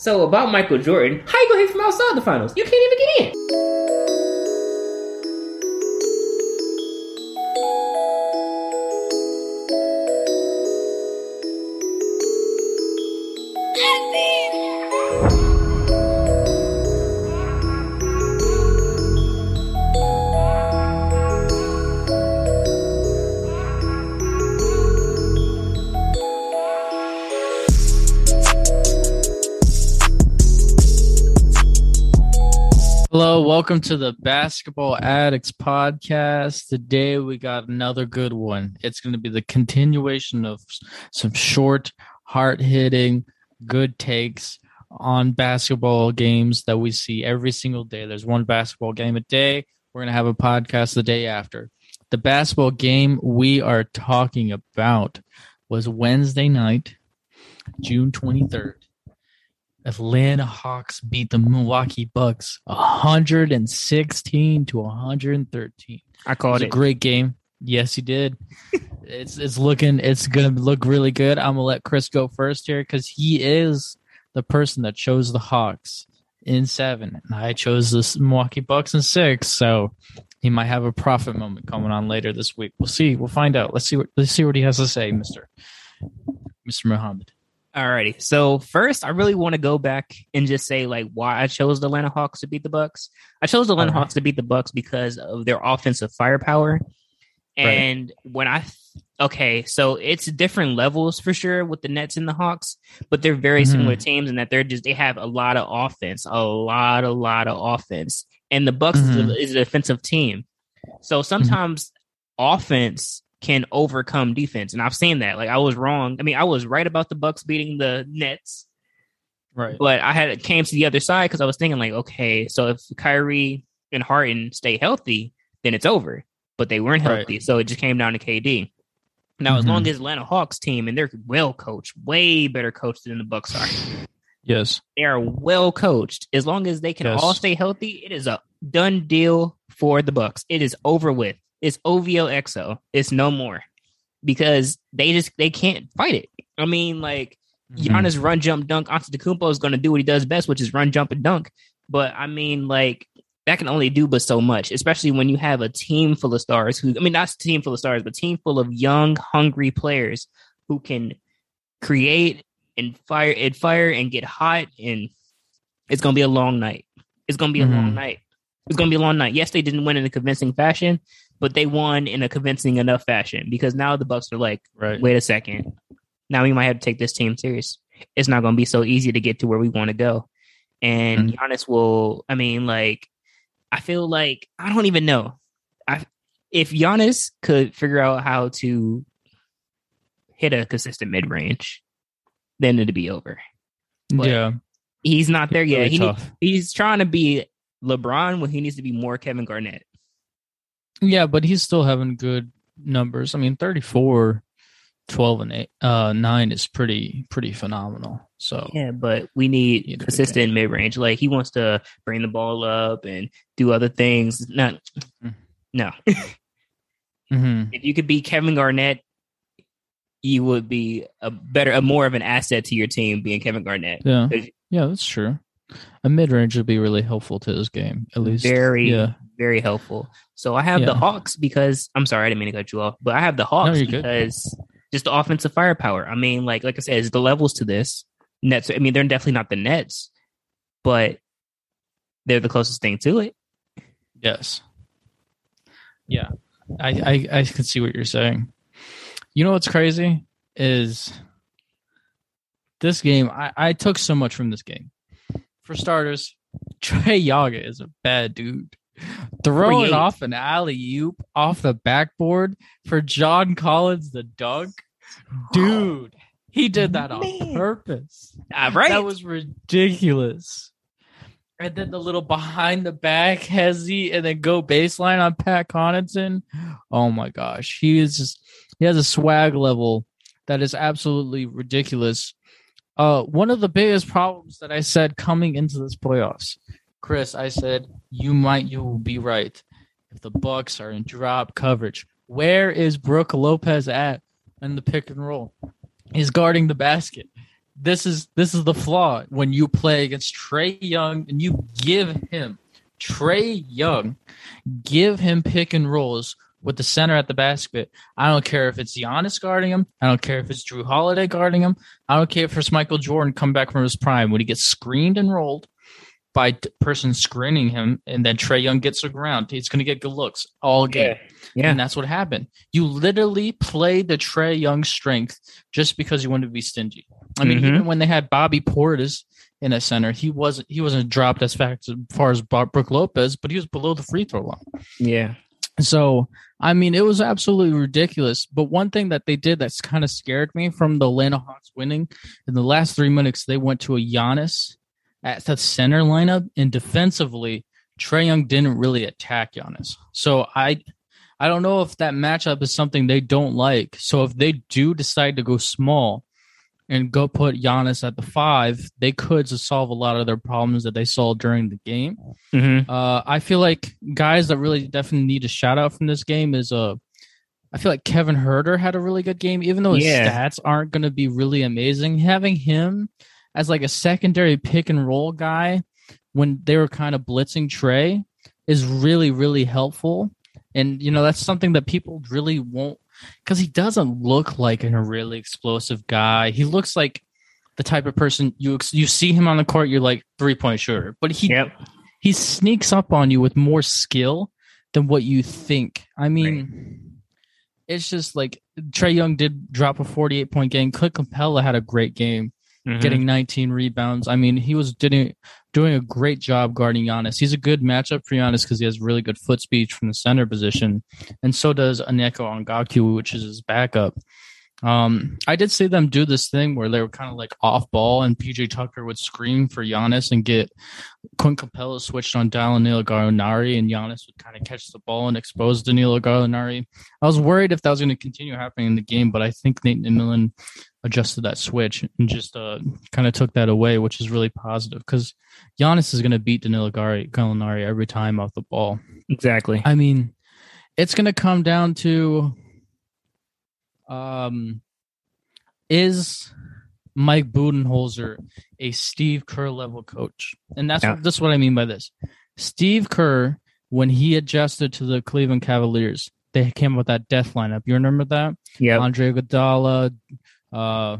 So about Michael Jordan, how you gonna hit from outside the finals? You can't even get in. Welcome to the Basketball Addicts podcast. Today we got another good one. It's going to be the continuation of some short, hard hitting, good takes on basketball games that we see every single day. There's one basketball game a day. We're going to have a podcast the day after. The basketball game we are talking about was Wednesday night, June 23rd. Atlanta Hawks beat the Milwaukee Bucks 116 to 113. I It called a it. great game. Yes, you did. it's it's looking it's gonna look really good. I'm gonna let Chris go first here because he is the person that chose the Hawks in seven, and I chose the Milwaukee Bucks in six. So he might have a profit moment coming on later this week. We'll see. We'll find out. Let's see what let's see what he has to say, Mister Mister Muhammad. Alrighty. So first, I really want to go back and just say like why I chose the Atlanta Hawks to beat the Bucks. I chose the Atlanta Alright. Hawks to beat the Bucks because of their offensive firepower. And when I okay, so it's different levels for sure with the Nets and the Hawks, but they're very Mhm. similar teams in that they're just they have a lot of offense, a lot, a lot of offense, and the Bucks is, Mhm. a, is a defensive team. So sometimes offense can overcome defense, and I've seen that. Like I was wrong. I mean, I was right about the Bucks beating the Nets, Right. but I had it came to the other side because I was thinking like, okay, so if Kyrie and Harden stay healthy, then it's over. But they weren't Right. healthy, so it just came down to KD. Now, as Mhm. long as Atlanta Hawks team and they're well coached, way better coached than the Bucks are. Yes. They are well coached. As long as they can Yes. all stay healthy, it is a done deal for the Bucks. It is over with. It's OVO XO. It's no more because they just they can't fight it. I mean, like Mm-hmm. Giannis run jump dunk Antetokounmpo is going to do what he does best, which is run jump and dunk. But I mean, like that can only do but so much, especially when you have a team full of stars who I mean, not a team full of stars, but team full of young, hungry players who can create and fire and fire and get hot and it's going to be a long night. It's going to be a long Mhm. night. It's going to be a long night. Yes, they didn't win in a convincing fashion, but they won in a convincing enough fashion because now the Bucks are like, Right. wait a second. Now we might have to take this team serious. It's not going to be so easy to get to where we want to go. And mm-hmm. Giannis will, I mean, like, I feel like, I don't even know. I, if Giannis could figure out how to hit a consistent mid range, then it'd be over. But yeah. He's not there yet. Really He he's trying to be LeBron when he needs to be more Kevin Garnett. Yeah, but he's still having good numbers. I mean, 34, 12 and 8, uh 9 is pretty pretty phenomenal. So, Yeah, but we need Need a big consistent mid range. Like he wants to bring the ball up and do other things. Not Mm. no. mhm. if you could be Kevin Garnett, you would be a better, a more of an asset to your team being Kevin Garnett. yeah. Yeah, that's true. A mid-range would be really helpful to this game, at least. Very, Yeah. very helpful. So I have the Hawks because I'm sorry, I didn't mean to cut you off, but I have the Hawks good. because just the offensive firepower. I mean, like like I said, it's the levels to this. Nets. I mean, they're definitely not the Nets, but they're the closest thing to it. Yes. Yeah. I, I I can see what you're saying. You know what's crazy is this game. I, I took so much from this game. For starters, Trae Young is a bad dude. Throwing off an alley oop off the backboard for John Collins the dunk, dude. He did that on Man. purpose. Uh, right? That was ridiculous. And then the little behind the back hezzy and then go baseline on Pat Connaughton. Oh my gosh. He is just, he has a swag level that is absolutely ridiculous. Uh, one of the biggest problems that I said coming into this playoffs, Chris, I said you might you will be right. If the Bucks are in drop coverage, where is Brook Lopez at in the pick and roll? He's guarding the basket. This is this is the flaw when you play against Trae Young and you give him Trae Young, give him pick and rolls with the center at the basket. I don't care if it's Giannis guarding him. I don't care if it's Jrue Holiday guarding him. I don't care if it's Michael Jordan come back from his prime when he gets screened and rolled by t- person screening him, and then Trae Young gets around. He's going to get good looks all game. Yeah. And that's what happened. You literally played the Trae Young strength just because you wanted to be stingy. I mean, Mhm. even when they had Bobby Portis in a center, he wasn't he wasn't dropped as fast as far as Bob Brook Lopez, but he was below the free throw line. Yeah. So, I mean, it was absolutely ridiculous. But one thing that they did that's kind of scared me from the Atlanta Hawks winning in the last three minutes, they went to a Giannis at the center lineup, and defensively, Trae Young didn't really attack Giannis. So I, I don't know if that matchup is something they don't like. So if they do decide to go small and go put Giannis at the five, they could solve a lot of their problems that they saw during the game. Mm-hmm. Uh, I feel like guys that really definitely need a shout out from this game is uh, I feel like Kevin Huerter had a really good game, even though his Yeah. stats aren't going to be really amazing. Having him as like a secondary pick and roll guy when they were kind of blitzing Trae is really really helpful, and you know that's something that people really won't because he doesn't look like a really explosive guy. He looks like the type of person you you see him on the court, you're like three point shooter, but he Yep. he sneaks up on you with more skill than what you think. I mean, it's just like Trae Young did drop a 48 point game. Clint Capela had a great game, Mhm. getting 19 rebounds. I mean, he was doing doing a great job guarding Giannis. He's a good matchup for Giannis because he has really good foot speed from the center position, and so does Onyeka Okongwu, which is his backup. Um, I did see them do this thing where they were kind of like off ball, and PJ Tucker would scream for Giannis and get Clint Capela switched on Danilo Gallinari, and Giannis would kind of catch the ball and expose Danilo Gallinari. I was worried if that was going to continue happening in the game, but I think Nate McMillan adjusted that switch and just uh, kind of took that away, which is really positive because Giannis is going to beat Danilo Gallinari every time off the ball. Exactly. I mean, it's going to come down to um, is Mike Budenholzer a Steve Kerr level coach? And that's Yeah. what, that's what I mean by this. Steve Kerr, when he adjusted to the Cleveland Cavaliers, they came up with that death lineup. You remember that? Yeah. Andre Iguodala, uh,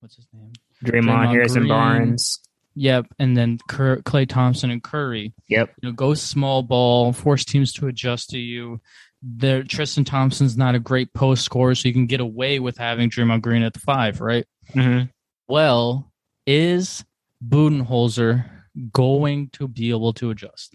what's his name? Draymond, Draymond Harrison Green. Barnes. Yep, and then Klay Thompson and Curry. Yep. You know, go small ball, force teams to adjust to you. There, Tristan Thompson's not a great post scorer, so you can get away with having Draymond Green at the five, right? Mm-hmm. Well, is Budenholzer going to be able to adjust?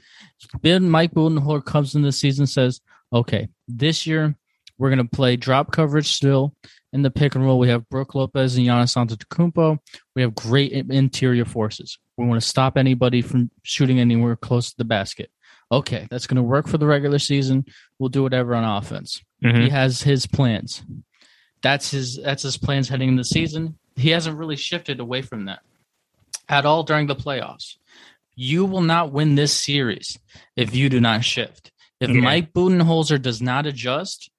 Then Mike Budenholzer comes in this season and says, okay, this year we're going to play drop coverage still. In the pick and roll, we have Brook Lopez and Giannis Antetokounmpo. We have great interior forces. We want to stop anybody from shooting anywhere close to the basket. Okay, that's going to work for the regular season. We'll do whatever on offense. Mm-hmm. He has his plans. That's his that's his plans heading into the season. He hasn't really shifted away from that at all during the playoffs. You will not win this series if you do not shift. If Yeah. Mike Budenholzer does not adjust,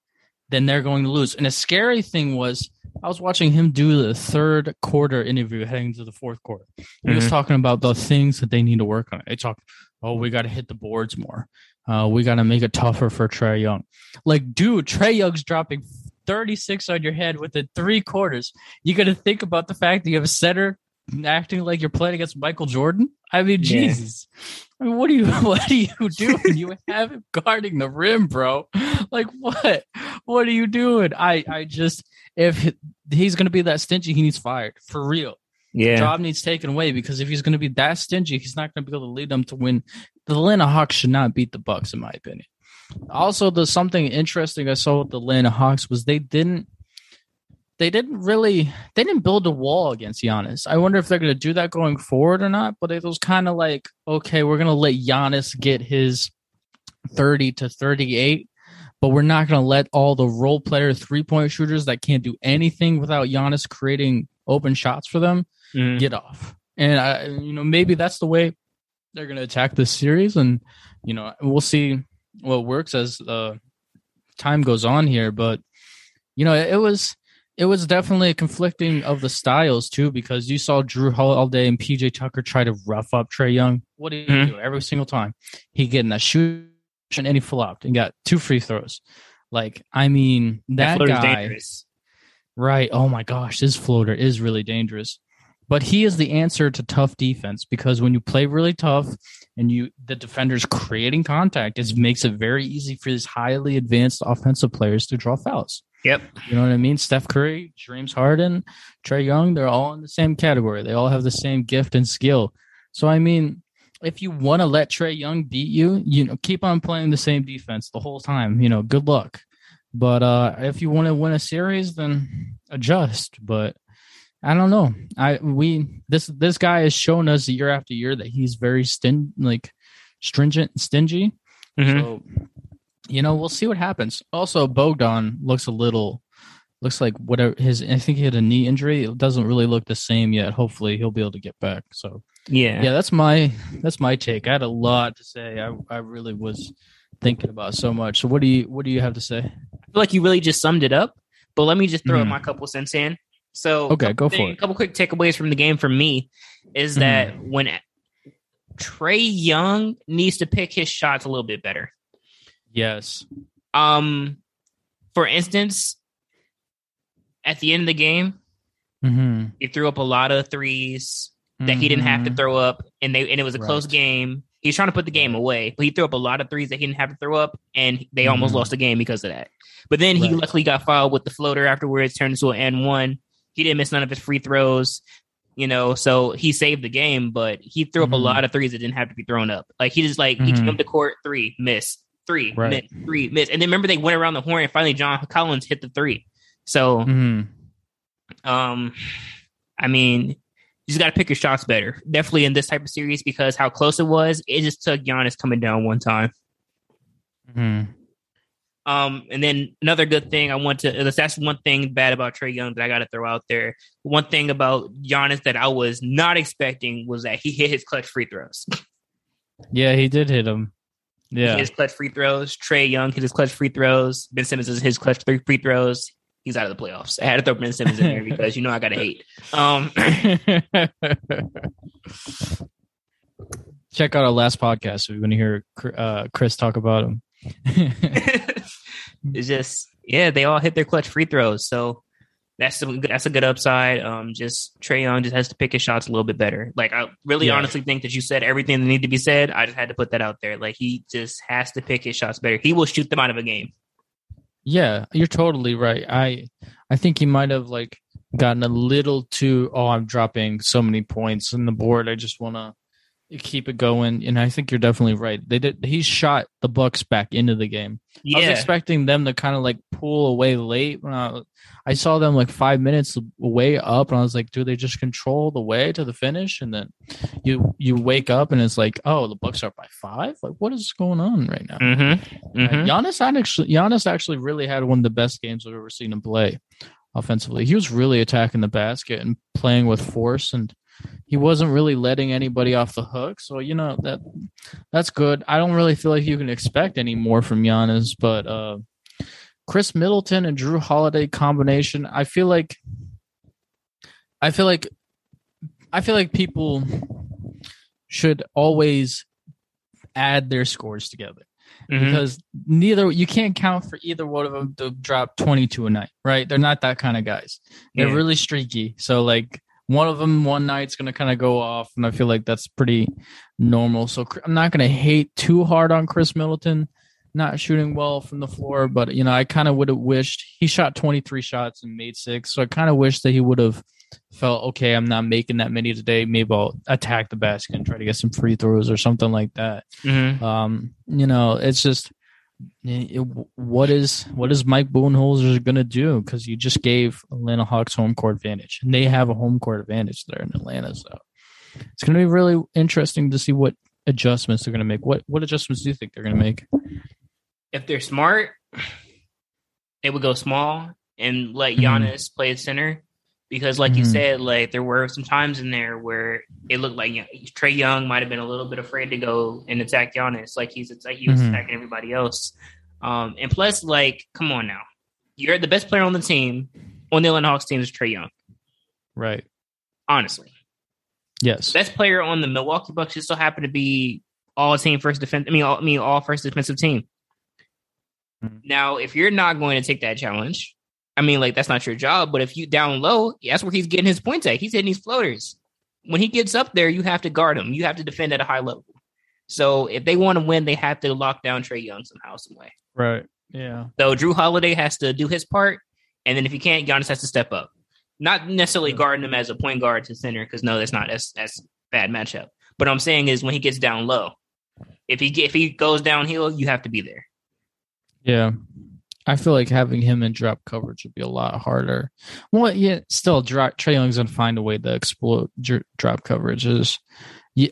then they're going to lose. And a scary thing was I was watching him do the third quarter interview heading to the fourth quarter. He was Mhm. talking about the things that they need to work on. They talk, oh, we got to hit the boards more. Uh, we got to make it tougher for Trae Young. Like, dude, Trae Young's dropping 36 on your head within three quarters. You got to think about the fact that you have a center acting like you're playing against Michael Jordan. I mean, Yeah. Jesus. I mean, what do you what do you do when you have him guarding the rim, bro? Like what? What are you doing? I I just if he's gonna be that stingy, he needs fired for real. Yeah. Job needs taken away because if he's gonna be that stingy, he's not gonna be able to lead them to win. The Atlanta Hawks should not beat the Bucks, in my opinion. Also, the something interesting I saw with the Atlanta Hawks was they didn't they didn't really they didn't build a wall against Giannis. I wonder if they're going to do that going forward or not. But it was kind of like, okay, we're going to let Giannis get his thirty to thirty eight, but we're not going to let all the role player three point shooters that can't do anything without Giannis creating open shots for them Mhm. get off. And I, you know, maybe that's the way they're going to attack this series, and you know, we'll see what works as uh, time goes on here. But you know, it, was it was definitely a conflicting of the styles too, because you saw Jrue Holiday and PJ Tucker try to rough up Trae Young. What did he Mhm. do every single time? He get in that shoot and he flopped and got two free throws. Like, I mean, that, floater's guy. dangerous. Right. Oh my gosh, this floater is really dangerous. But he is the answer to tough defense because when you play really tough and you the defender's creating contact, it makes it very easy for these highly advanced offensive players to draw fouls. Yep. You know what I mean? Steph Curry, James Harden, Trae Young, they're all in the same category. They all have the same gift and skill. So I mean, if you want to let Trae Young beat you, you know, keep on playing the same defense the whole time. You know, good luck. But uh if you want to win a series, then adjust. But I don't know. I we this this guy has shown us year after year that he's very stin like stringent and stingy. Mhm. So you know, we'll see what happens. Also, Bogdan looks a little looks like whatever his I think he had a knee injury. It doesn't really look the same yet. Hopefully he'll be able to get back. So Yeah. yeah, that's my that's my take. I had a lot to say. I I really was thinking about so much. So what do you what do you have to say? I feel like you really just summed it up. But let me just throw Mhm. my couple cents in. So Okay, go thing- for A couple quick takeaways from the game for me is Mhm. that when Trae Young needs to pick his shots a little bit better. Yes. Um, for instance, at the end of the game, Mm-hmm. he threw up a lot of threes that he didn't have to throw up, and they and it was a close game. He's trying to put the game away, but he threw up a lot of threes that he didn't have to throw up, and they almost Mhm. lost the game because of that. But then he Right. luckily got fouled with the floater afterwards, turned into an N one. He didn't miss none of his free throws, you know, so he saved the game. But he threw up a Mhm. lot of threes that didn't have to be thrown up. Like he just like he Mhm. came up the court three, miss, three, Right. miss, three, miss, and then remember they went around the horn and finally John Collins hit the three. So Mm-hmm. um, I mean, you just got to pick your shots better. Definitely in this type of series because how close it was, it just took Giannis coming down one time. Mm-hmm. Um, and then another good thing I want to that's one thing bad about Trae Young that I got to throw out there. One thing about Giannis that I was not expecting was that he hit his clutch free throws. Yeah, he did hit him. He Yeah. his clutch free throws. Trae Young hit his clutch free throws. Ben Simmons is his clutch three free throws. He's out of the playoffs. I had to throw Ben Simmons in there because you know I got to hate. Um, Check out our last podcast if you want to hear uh, Chris talk about him. it's just yeah, they all hit their clutch free throws. So that's a, that's a good upside. Um, just Trae Young just has to pick his shots a little bit better. Like I really Yeah. honestly think that you said everything that need to be said. I just had to put that out there. Like he just has to pick his shots better. He will shoot them out of a game. Yeah, you're totally right. I I think he might have like gotten a little too oh I'm dropping so many points on the board. I just want to keep it going and I think you're definitely right. They did he shot the Bucks back into the game. I was expecting them to kind of like pull away late when I I saw them like 5 minutes away up and I was like do they just control the way to the finish and then you you wake up and it's like oh the Bucks are up by 5? Like what is going on right now? mm-hmm. Uh, Mm-hmm. Giannis actually Giannis actually really had one of the best games I've ever seen him play offensively. He was really attacking the basket and playing with force and he wasn't really letting anybody off the hook. So, you know, that that's good. I don't really feel like you can expect any more from Giannis, but uh Khris Middleton and Jrue Holiday combination, I feel like I feel like I feel like people should always add their scores together Mm-hmm. because neither you can't count for either one of them to drop 22 a night right they're not that kind of guys they're Yeah. really streaky so like one of them one night's gonna kind of go off and i feel like that's pretty normal so i'm not gonna hate too hard on khris middleton not shooting well from the floor but you know i kind of would have wished he shot 23 shots and made six so i kind of wish that he would have felt okay i'm not making that many today maybe i'll attack the basket and try to get some free throws or something like that Mm-hmm. um, you know, it's just it- what is what is Mike Budenholzer going to do? Because you just gave Atlanta Hawks home court advantage, and they have a home court advantage there in Atlanta. So it's going to be really interesting to see what adjustments they're going to make. What what adjustments do you think they're going to make? If they're smart, they would go small and let Mhm. Giannis play at center. Because, like you Mhm. said, like there were some times in there where it looked like Trae Young might have been a little bit afraid to go and attack Giannis, like he's like he was Mhm. attacking everybody else. Um, and plus, like, come on now, you're the best player on the team. On the Atlanta Hawks team is Trae Young. Right. Honestly, Yes. best player on the Milwaukee Bucks just so happen to be all team first defense. I mean, all, I mean, all first defensive team. Mhm. Now, if you're not going to take that challenge, I mean, like that's not your job. But if you down low, that's where he's getting his points at. He's hitting these floaters. When he gets up there, you have to guard him. You have to defend at a high level. So if they want to win, they have to lock down Trae Young somehow, some way. Right. Yeah. So Jrue Holiday has to do his part, and then if he can't, Giannis has to step up. Not necessarily guarding him as a point guard to center, because no, that's not that's that's bad matchup. But I'm saying is when he gets down low, if he if he goes downhill, you have to be there. Yeah. I feel like having him in drop coverage would be a lot harder. Well, yeah, still, drop, Trae Young's gonna find a way to explode dr- drop coverages. You,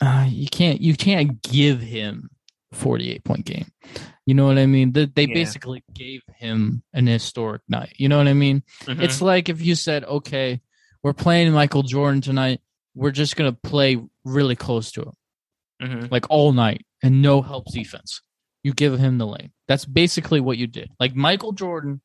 uh, you can't you can't give him forty eight point game. You know what I mean? They, they Yeah. basically gave him an historic night. You know what I mean? Mhm. It's like if you said, okay, we're playing Michael Jordan tonight. We're just gonna play really close to him Mhm. like all night and no help defense. You give him the lane. That's basically what you did. Like Michael Jordan,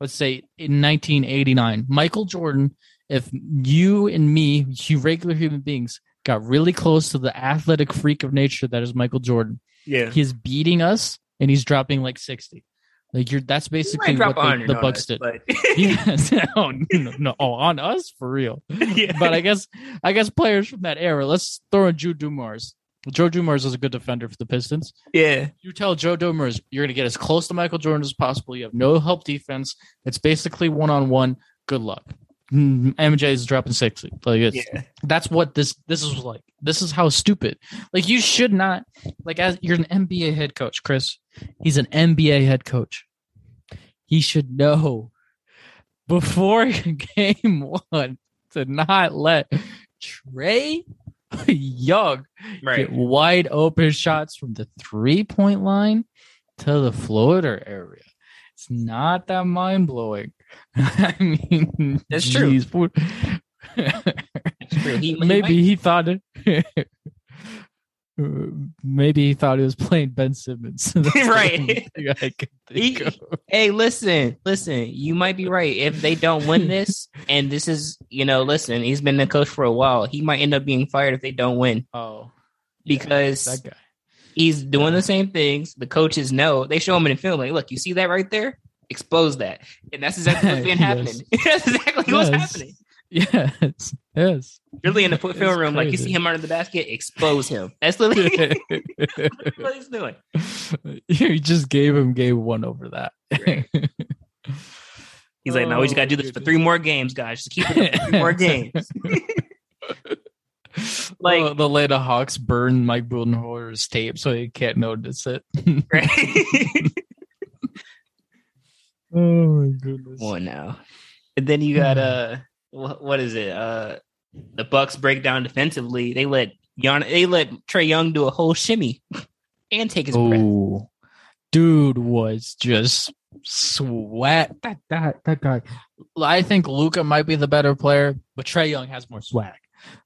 let's say in 1989, Michael Jordan, if you and me, you regular human beings, got really close to the athletic freak of nature that is Michael Jordan, yeah. he's beating us and he's dropping like 60. Like you're that's basically what the, 100 the Bucks us, did. but yes. oh, no, no, oh, on us for real yeah. but I guess I guess players from that era. Let's throw in Jude Dumars. Joe Dumars is a good defender for the Pistons. yeah, You tell Joe Dumars you're going to get as close to Michael Jordan as possible. You have no help defense. It's basically one on one. Good luck. Mm-hmm. MJ is dropping sixty. Like it's, yeah, that's what this this is like. This is how stupid. Like you should not like as you're an NBA head coach, Chris. He's an NBA head coach. He should know before game one to not let Trae Young right. get wide open shots from the three point line to the floater area. It's not that mind blowing. I mean, That's true. geez, That's true. He- maybe he thought it. Maybe he thought he was playing Ben Simmons. Right. only thing I could think He- Hey, listen, listen. You might be right. If they don't win this, and this is, you know, listen, he's been the coach for a while. He might end up being fired if they don't win Oh, because that guy. he's doing the same things. The coaches know. They show him in the film, like, look, you see that right there? Expose that, and that's exactly what's been Yes. happening. that's exactly what's happening. Yes, yes. Really, in the film It's room, like you see him under the basket, expose him. That's literally what he's doing. you just gave him game one over that. Right. He's like, no, we just got to do this for three more games, guys. Just keep it up for three more games. Like- the, the Atlanta Hawks burn Mike Budenholzer's tape so he can't notice it. Right? oh my goodness! One now, and then you got uh, wh- what is it? Uh, the Bucks break down defensively. They let Yon, they let Trae Young do a whole shimmy and take his breath. Oh, dude was just sweat. That that that guy. I think Luka might be the better player, but Trae Young has more swag.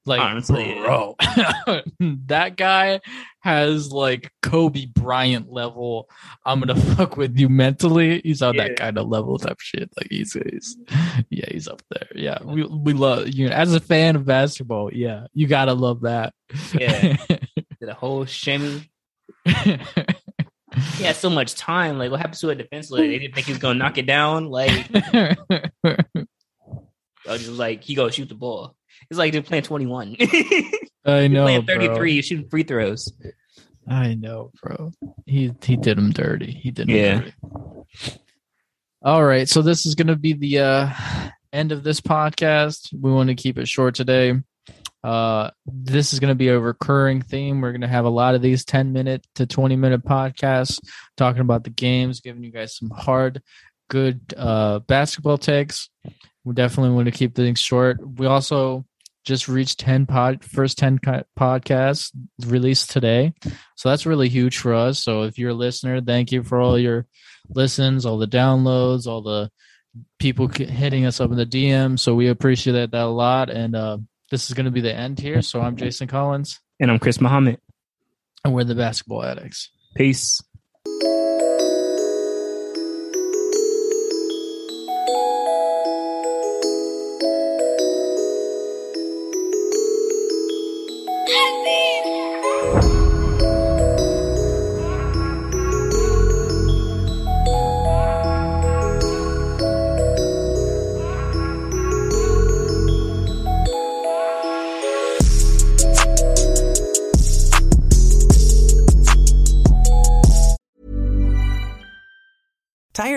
Like, Honestly, bro, that guy has like Kobe Bryant level. I'm gonna fuck with you mentally. He's on Yeah. that kind of level type shit. Like he's, he's yeah, he's up there. Yeah, we we love you. Know, as a fan of basketball, yeah, you gotta love that. Yeah. Did a whole shimmy. He had so much time. Like, what happens to it defensively? They didn't think he was gonna knock it down. Like, I was just like, he go shoot the ball. It's like they're playing twenty one. I know, playing bro. thirty three, shooting free throws. I know, bro. He he did him dirty. He did him Yeah. dirty. All right, so this is going to be the uh, end of this podcast. We want to keep it short today. Uh, this is going to be a recurring theme. We're going to have a lot of these 10 minute to 20 minute podcasts talking about the games, giving you guys some hard, good uh, basketball takes. We definitely want to keep things short. We also just reached 10 pod first 10 podcasts released today. So that's really huge for us. So if you're a listener thank you for all your listens all the downloads all the people hitting us up in the dm so we appreciate that that a lot. And uh, this is going to be the end here. So i'm jason collins. And i'm chris muhammad. And we're the basketball addicts. Peace